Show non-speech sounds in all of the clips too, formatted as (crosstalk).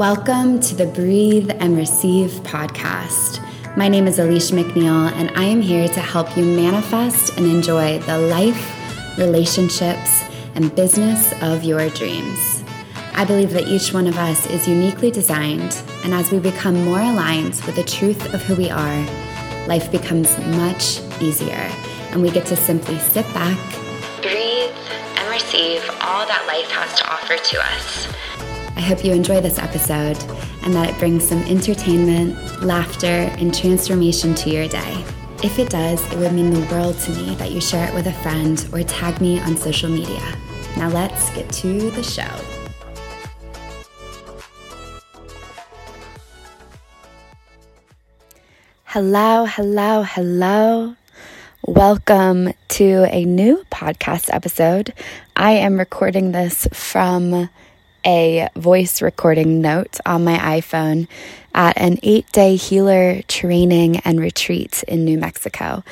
Welcome to the Breathe and Receive podcast. My name is Alicia McNeil, and I am here to help you manifest and enjoy the life, relationships, and business of your dreams. I believe that each one of us is uniquely designed, and as we become more aligned with the truth of who we are, life becomes much easier, and we get to simply sit back, breathe, and receive all that life has to offer to us. Hope you enjoy this episode and that it brings some entertainment, laughter, and transformation to your day. If it does, it would mean the world to me that you share it with a friend or tag me on social media. Now let's get to the show. Hello, hello, hello. Welcome to a new podcast episode. I am recording this from a voice recording note on my iPhone at an eight day healer training and retreat in New Mexico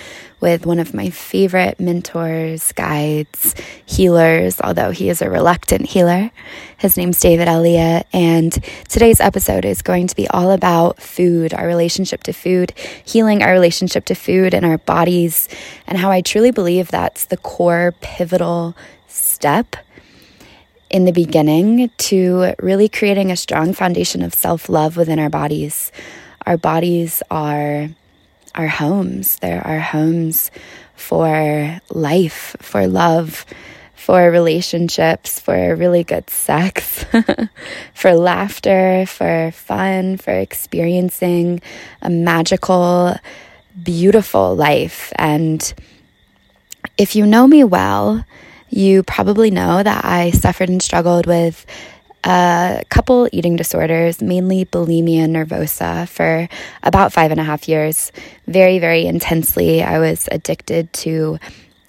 with one of my favorite mentors, guides, healers, although he is a reluctant healer. His name's David Elliott. And today's episode is going to be all about food, our relationship to food, healing our relationship to food and our bodies, and how I truly believe that's the core pivotal step in the beginning to really creating a strong foundation of self love within our bodies. Our bodies are our homes, they're our homes for life, for love, for relationships, for really good sex, (laughs) for laughter, for fun, for experiencing a magical, beautiful life. And if you know me well, you probably know that I suffered and struggled with a couple eating disorders, mainly bulimia nervosa, for about five and a half years. Very, very intensely. I was addicted to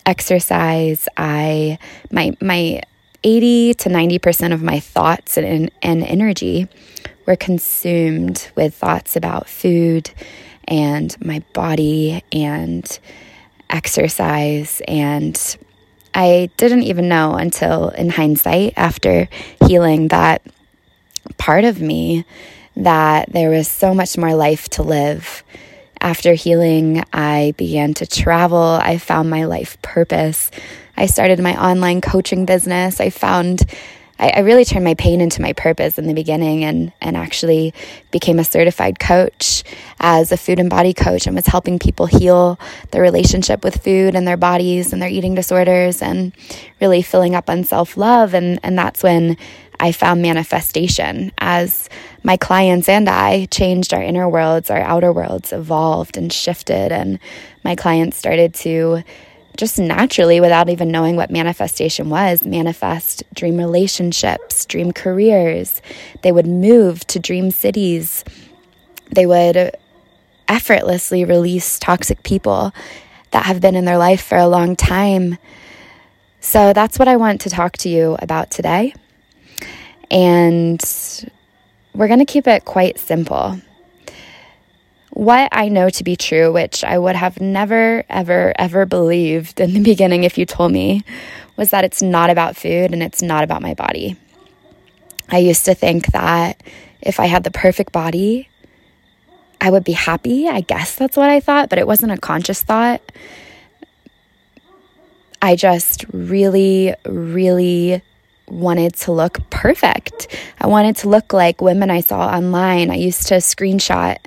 exercise. I my my 80 to 90% of my thoughts and, and energy were consumed with thoughts about food and my body and exercise and I didn't even know until in hindsight, after healing, that part of me that there was so much more life to live. After healing, I began to travel. I found my life purpose. I started my online coaching business. I found I, I really turned my pain into my purpose in the beginning and, and actually became a certified coach as a food and body coach and was helping people heal their relationship with food and their bodies and their eating disorders and really filling up on self love. And, and that's when I found manifestation as my clients and I changed our inner worlds, our outer worlds evolved and shifted. And my clients started to just naturally, without even knowing what manifestation was, manifest dream relationships, dream careers. They would move to dream cities. They would effortlessly release toxic people that have been in their life for a long time. So that's what I want to talk to you about today. And we're going to keep it quite simple what I know to be true, which I would have never, ever, ever believed in the (laughs) beginning if you told me, was that it's not about food and it's not about my body. I used to think that if I had the perfect body, I would be happy. I guess that's what I thought, but it wasn't a conscious thought. I just really, really wanted to look perfect. I wanted to look like women I saw online. I used to screenshot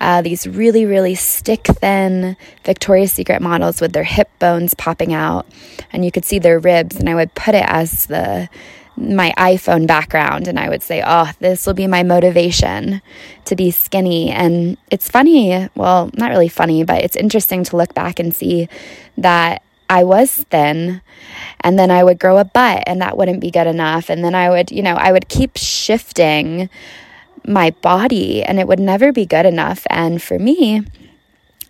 uh, these really, really stick thin Victoria's Secret models with their hip bones popping out, and you could see their ribs. And I would put it as the my iPhone background, and I would say, "Oh, this will be my motivation to be skinny." And it's funny, well, not really funny, but it's interesting to look back and see that I was thin and then I would grow a butt and that wouldn't be good enough and then I would, you know, I would keep shifting my body and it would never be good enough. And for me,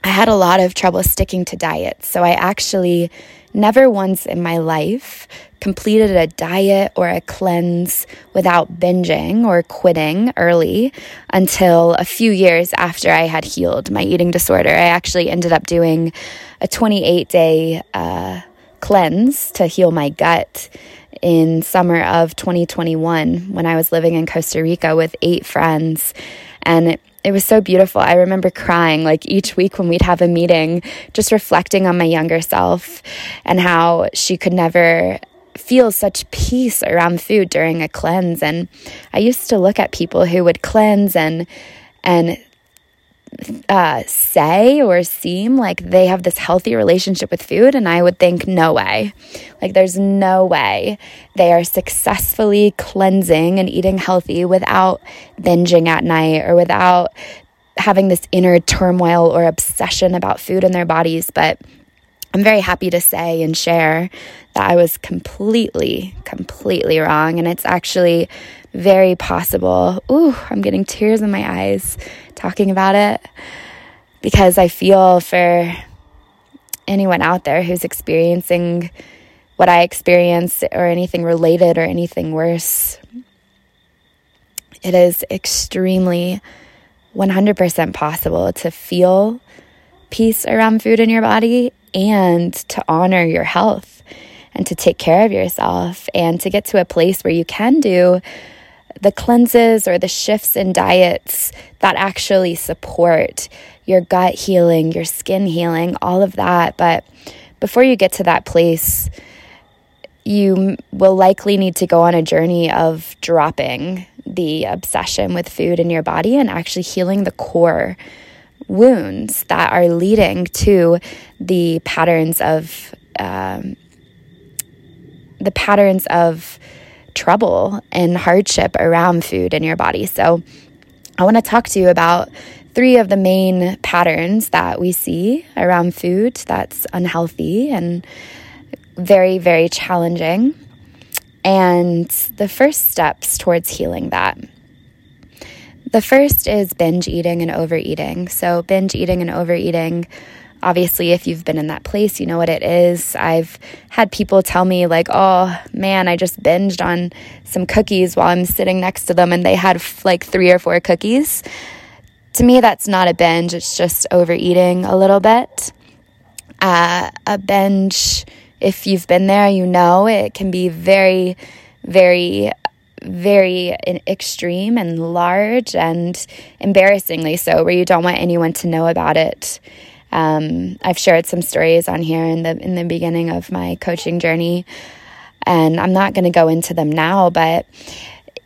I had a lot of trouble sticking to diets. So I actually never once in my life completed a diet or a cleanse without binging or quitting early until a few years after I had healed my eating disorder. I actually ended up doing a 28 day uh, cleanse to heal my gut in summer of 2021 when I was living in Costa Rica with eight friends and it, it was so beautiful. I remember crying like each week when we'd have a meeting, just reflecting on my younger self and how she could never feel such peace around food during a cleanse. And I used to look at people who would cleanse and and uh, say or seem like they have this healthy relationship with food, and I would think, no way. Like, there's no way they are successfully cleansing and eating healthy without binging at night or without having this inner turmoil or obsession about food in their bodies. But I'm very happy to say and share that I was completely, completely wrong. And it's actually very possible. Ooh, I'm getting tears in my eyes talking about it because I feel for anyone out there who's experiencing what I experienced or anything related or anything worse. It is extremely 100% possible to feel peace around food in your body and to honor your health and to take care of yourself and to get to a place where you can do the cleanses or the shifts in diets that actually support your gut healing, your skin healing, all of that. But before you get to that place, you will likely need to go on a journey of dropping the obsession with food in your body and actually healing the core wounds that are leading to the patterns of um, the patterns of trouble and hardship around food in your body. So, I want to talk to you about three of the main patterns that we see around food that's unhealthy and very, very challenging. And the first steps towards healing that. The first is binge eating and overeating. So, binge eating and overeating obviously, if you've been in that place, you know what it is. I've had people tell me, like, oh man, I just binged on some cookies while I'm sitting next to them and they had like three or four cookies. To me, that's not a binge, it's just overeating a little bit. Uh, a binge, if you've been there, you know it can be very, very very extreme and large and embarrassingly so, where you don't want anyone to know about it. Um, I've shared some stories on here in the in the beginning of my coaching journey, and I'm not going to go into them now, but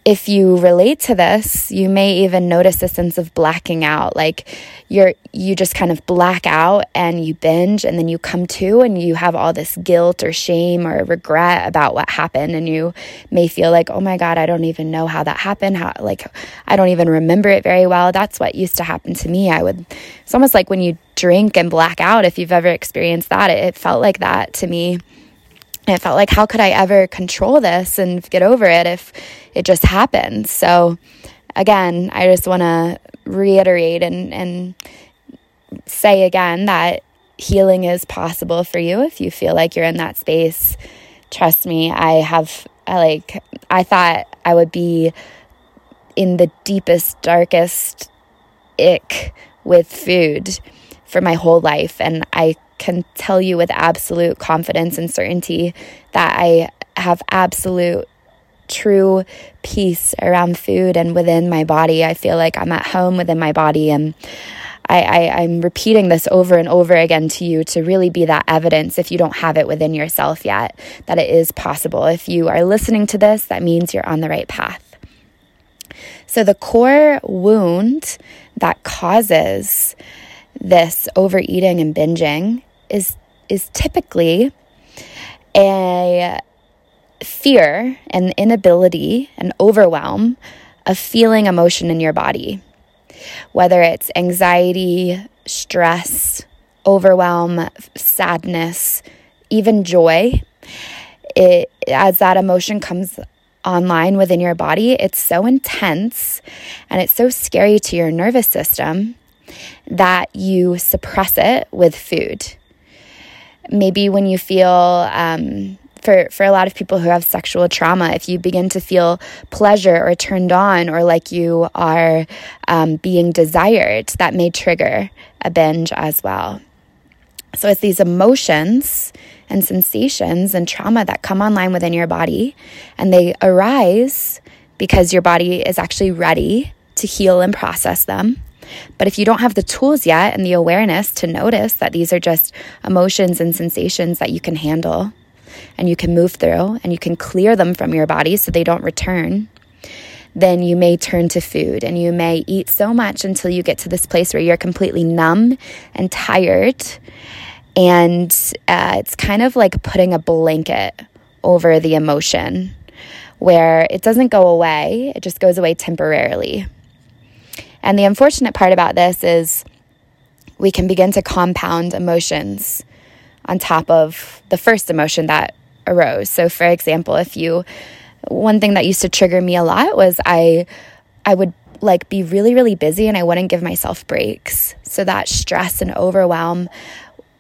if you relate to this, you may even notice a sense of blacking out. Like you're you just kind of black out and you binge and then you come to and you have all this guilt or shame or regret about what happened and you may feel like, "Oh my god, I don't even know how that happened. How like I don't even remember it very well." That's what used to happen to me. I would It's almost like when you drink and black out if you've ever experienced that. It, it felt like that to me it felt like how could I ever control this and get over it if it just happened? So again, I just want to reiterate and and say again that healing is possible for you if you feel like you're in that space. Trust me, I have I like I thought I would be in the deepest darkest ick with food for my whole life and I can tell you with absolute confidence and certainty that I have absolute true peace around food and within my body. I feel like I'm at home within my body and I, I, I'm repeating this over and over again to you to really be that evidence if you don't have it within yourself yet, that it is possible. If you are listening to this, that means you're on the right path. So, the core wound that causes this overeating and binging is is typically a fear and inability and overwhelm of feeling emotion in your body. Whether it's anxiety stress overwhelm sadness even joy it as that emotion comes online within your body it's so intense and it's so scary to your nervous system that you suppress it with food maybe when you feel um, for for a lot of people who have sexual trauma, if you begin to feel pleasure or turned on or like you are um, being desired, that may trigger a binge as well. So it's these emotions and sensations and trauma that come online within your body, and they arise because your body is actually ready to heal and process them. But if you don't have the tools yet and the awareness to notice that these are just emotions and sensations that you can handle and you can move through and you can clear them from your body so they don't return, then you may turn to food and you may eat so much until you get to this place where you're completely numb and tired. And uh, it's kind of like putting a blanket over the emotion where it doesn't go away, it just goes away temporarily. And the unfortunate part about this is we can begin to compound emotions on top of the first emotion that arose. So, for example, if you, one thing that used to trigger me a lot was I, I would like be really, really busy and I wouldn't give myself breaks. So that stress and overwhelm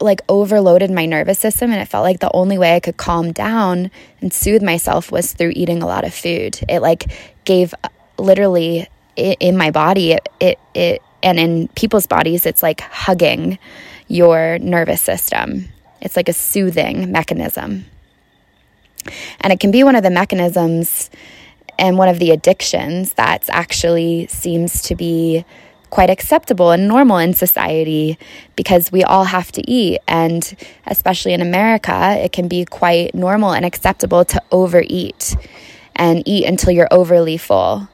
like overloaded my nervous system and it felt like the only way I could calm down and soothe myself was through eating a lot of food. It like gave uh, literally in my body, it, it, it, and in people's bodies, it's like hugging your nervous system. It's like a soothing mechanism. And it can be one of the mechanisms and one of the addictions that actually seems to be quite acceptable and normal in society because we all have to eat. And especially in America, it can be quite normal and acceptable to overeat and eat until you're overly full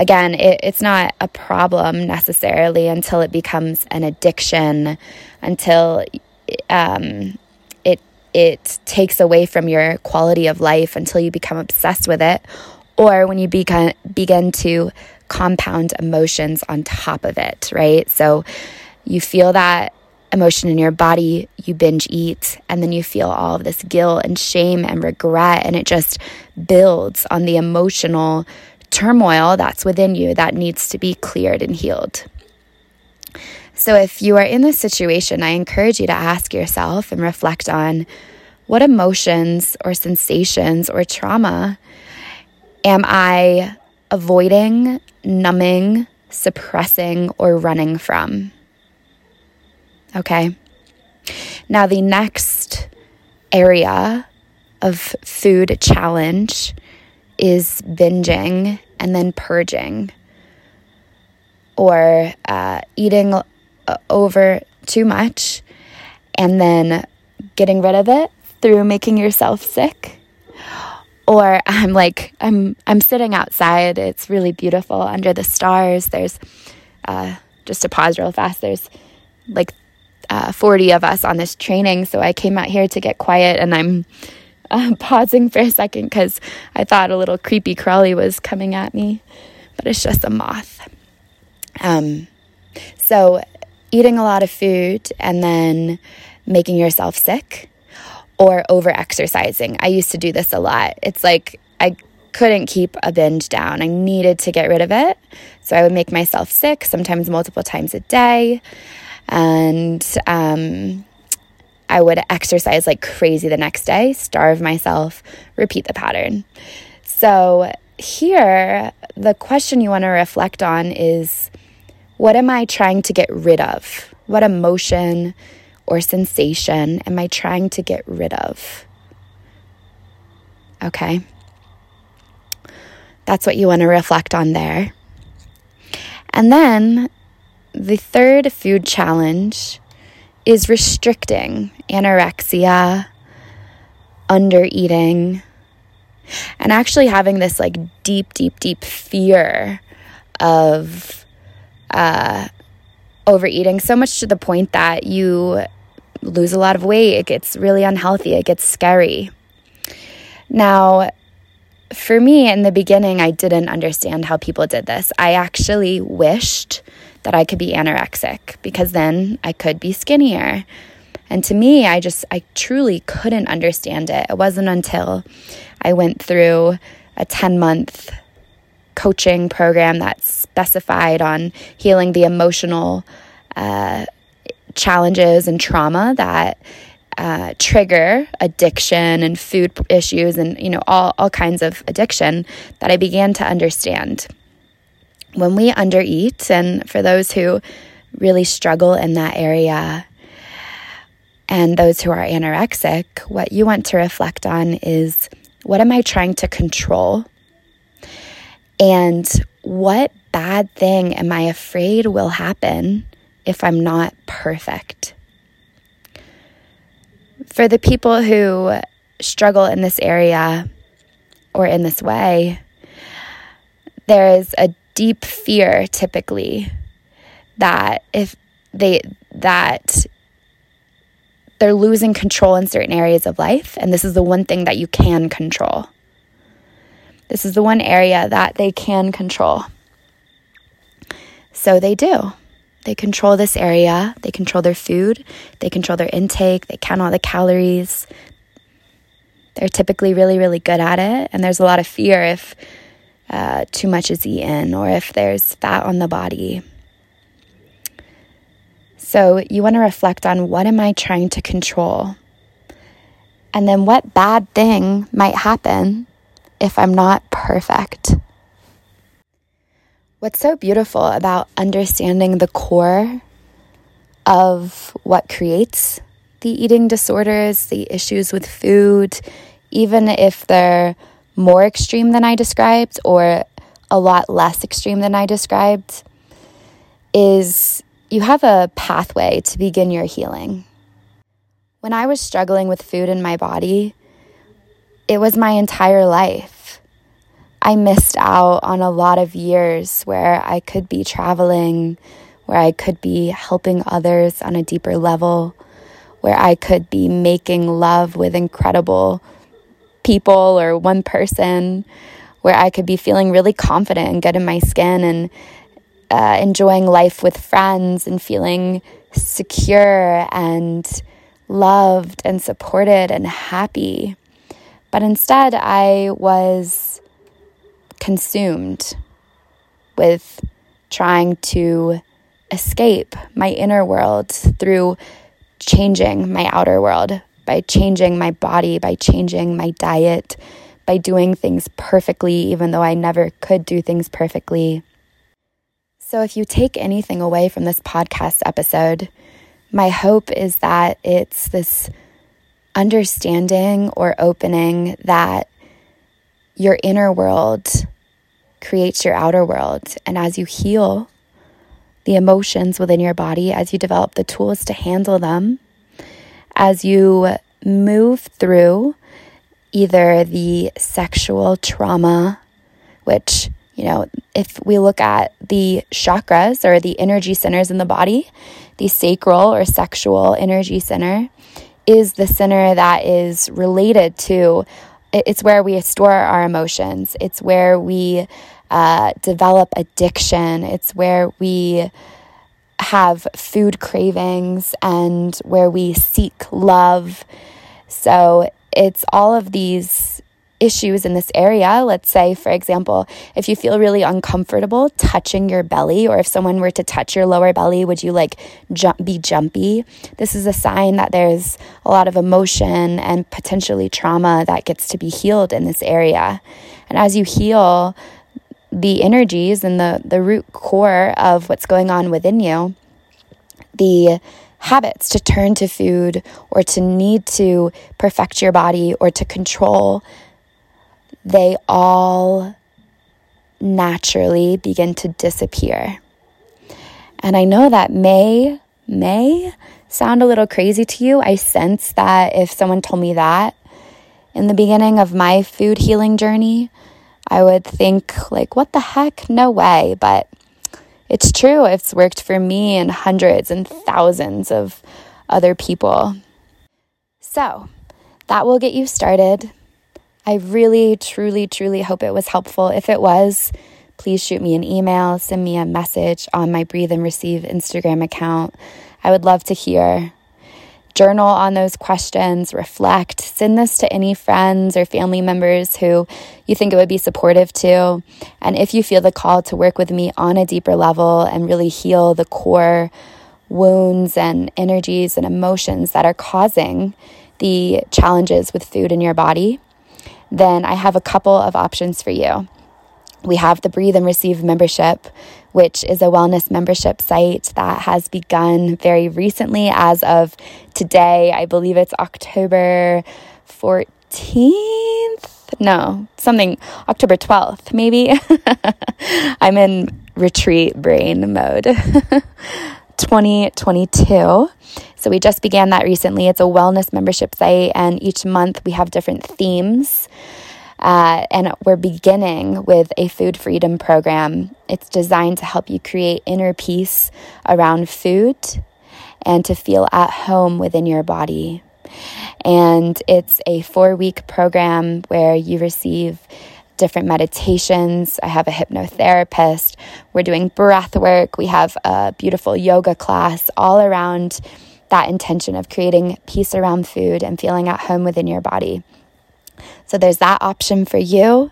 again, it, it's not a problem necessarily until it becomes an addiction, until um, it it takes away from your quality of life, until you become obsessed with it, or when you begin begin to compound emotions on top of it, right? So you feel that emotion in your body, you binge eat, and then you feel all of this guilt and shame and regret, and it just builds on the emotional turmoil that's within you that needs to be cleared and healed. So, if you are in this situation, I encourage you to ask yourself and reflect on what emotions or sensations or trauma am I avoiding, numbing, suppressing, or running from? Okay. Now, the next area of food challenge is binging and then purging. Or uh, eating uh, over too much and then getting rid of it through making yourself sick. Or i'm like i'm i'm sitting outside. It's really beautiful under the stars. There's uh, just to pause real fast there's like uh, 40 of us on this training. So i came out here to get quiet and i'm uh, (laughs) pausing for a second because I thought a little creepy crawly was coming at me, but it's just a moth. Um, so, eating a lot of food and then making yourself sick or over exercising. I used to do this a lot. It's like I couldn't keep a binge down. I needed to get rid of it. So I would make myself sick, sometimes multiple times a day. And um, I would exercise like crazy the next day, starve myself, repeat the pattern. So, here, the question you want to reflect on is what am I trying to get rid of? What emotion or sensation am I trying to get rid of? Okay. That's what you want to reflect on there. And then the third food challenge is restricting anorexia, under eating, and actually having this like deep, deep, deep fear of uh, overeating, so much to the point that you lose a lot of weight. It gets really unhealthy, it gets scary. Now, for me, in the beginning, I didn't understand how people did this. I actually wished that I could be anorexic because then I could be skinnier. And to me, I just, I truly couldn't understand it. It wasn't until I went through a 10 month coaching program that specified on healing the emotional uh, challenges and trauma that uh, trigger addiction and food issues and you know all, all kinds of addiction that i began to understand when we undereat, and for those who really struggle in that area, and those who are anorexic, what you want to reflect on is what am I trying to control? And what bad thing am I afraid will happen if I'm not perfect? For the people who struggle in this area or in this way, there is a deep fear typically that if they that they're losing control in certain areas of life and this is the one thing that you can control. This is the one area that they can control. So they do. They control this area. They control their food. They control their intake. They count all the calories. They're typically really, really good at it. And there's a lot of fear if uh, too much is eaten or if there's fat on the body. So you want to reflect on what am I trying to control? And then what bad thing might happen if I'm not perfect? What's so beautiful about understanding the core of what creates the eating disorders, the issues with food, even if they're more extreme than I described or a lot less extreme than I described, is you have a pathway to begin your healing. When I was struggling with food in my body, it was my entire life. I missed out on a lot of years where I could be traveling, where I could be helping others on a deeper level, where I could be making love with incredible people or one person, where I could be feeling really confident and good in my skin and uh, enjoying life with friends and feeling secure and loved and supported and happy. But instead, I was consumed with trying to escape my inner world through changing my outer world, by changing my body, by changing my diet, by doing things perfectly, even though I never could do things perfectly. So, if you take anything away from this podcast episode, my hope is that it's this understanding or opening that your inner world creates your outer world. And as you heal the emotions within your body, as you develop the tools to handle them, as you move through either the sexual trauma, which you know, if we look at the chakras or the energy centers in the body, the sacral or sexual energy center is the center that is related to it's where we store our emotions. It's where we uh, develop addiction. It's where we have food cravings and where we seek love. So it's all of these issues in this area. Let's say, for example, if you feel really uncomfortable touching your belly, or if someone were to touch your lower belly, would you like jump, be jumpy? This is a sign that there's a lot of emotion and potentially trauma that gets to be healed in this area. And as you heal the energies and the, the root core of what's going on within you, the habits to turn to food or to need to perfect your body or to control they all naturally begin to disappear. And I know that may may sound a little crazy to you. I sense that if someone told me that in the beginning of my food healing journey, I would think like what the heck? No way, but it's true. It's worked for me and hundreds and thousands of other people. So, that will get you started. I really, truly, truly hope it was helpful. If it was, please shoot me an email, send me a message on my Breathe and Receive Instagram account. I would love to hear. Journal on those questions, reflect, send this to any friends or family members who you think it would be supportive to. And if you feel the call to work with me on a deeper level and really heal the core wounds and energies and emotions that are causing the challenges with food in your body, then I have a couple of options for you. We have the Breathe and Receive membership, which is a wellness membership site that has begun very recently as of today. I believe it's October 14th. No, something October 12th, maybe. (laughs) I'm in retreat brain mode. (laughs) 2022. So we just began that recently. It's a wellness membership site, and each month we have different themes. Uh, and we're beginning with a food freedom program. It's designed to help you create inner peace around food and to feel at home within your body. And it's a four week program where you receive different meditations. I have a hypnotherapist. We're doing breath work. We have a beautiful yoga class all around that intention of creating peace around food and feeling at home within your body. So there's that option for you.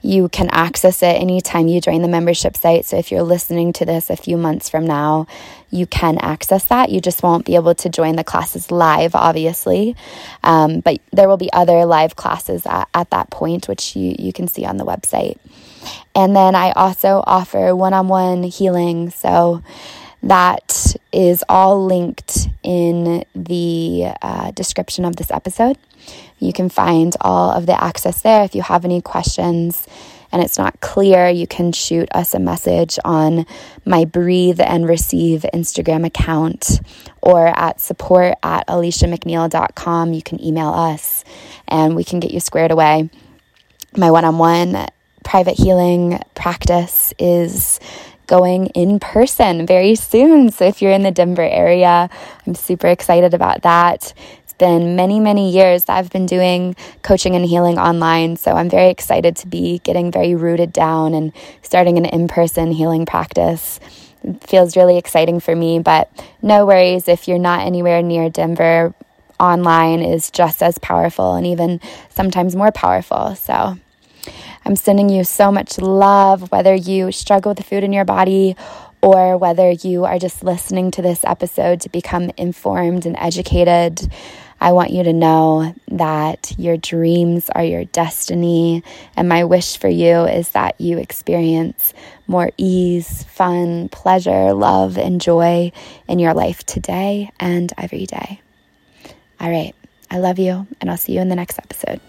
You can access it anytime you join the membership site. So if you're listening to this a few months from now, you can access that. You just won't be able to join the classes live, obviously. Um, but there will be other live classes at, at that point, which you, you can see on the website. And then I also offer one on one healing. So that is all linked in the uh, description of this episode. You can find all of the access there. If you have any questions and it's not clear, you can shoot us a message on my Breathe and Receive Instagram account or at support at aliciamcneil.com. You can email us and we can get you squared away. My one on one private healing practice is going in person very soon. So if you're in the Denver area, I'm super excited about that. Been many, many years that I've been doing coaching and healing online. So I'm very excited to be getting very rooted down and starting an in person healing practice. It feels really exciting for me, but no worries if you're not anywhere near Denver. Online is just as powerful and even sometimes more powerful. So I'm sending you so much love, whether you struggle with the food in your body or whether you are just listening to this episode to become informed and educated. I want you to know that your dreams are your destiny. And my wish for you is that you experience more ease, fun, pleasure, love, and joy in your life today and every day. All right. I love you, and I'll see you in the next episode.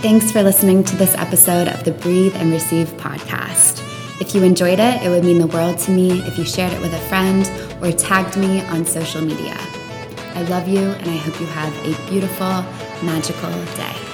Thanks for listening to this episode of the Breathe and Receive podcast. If you enjoyed it, it would mean the world to me if you shared it with a friend or tagged me on social media. I love you and I hope you have a beautiful, magical day.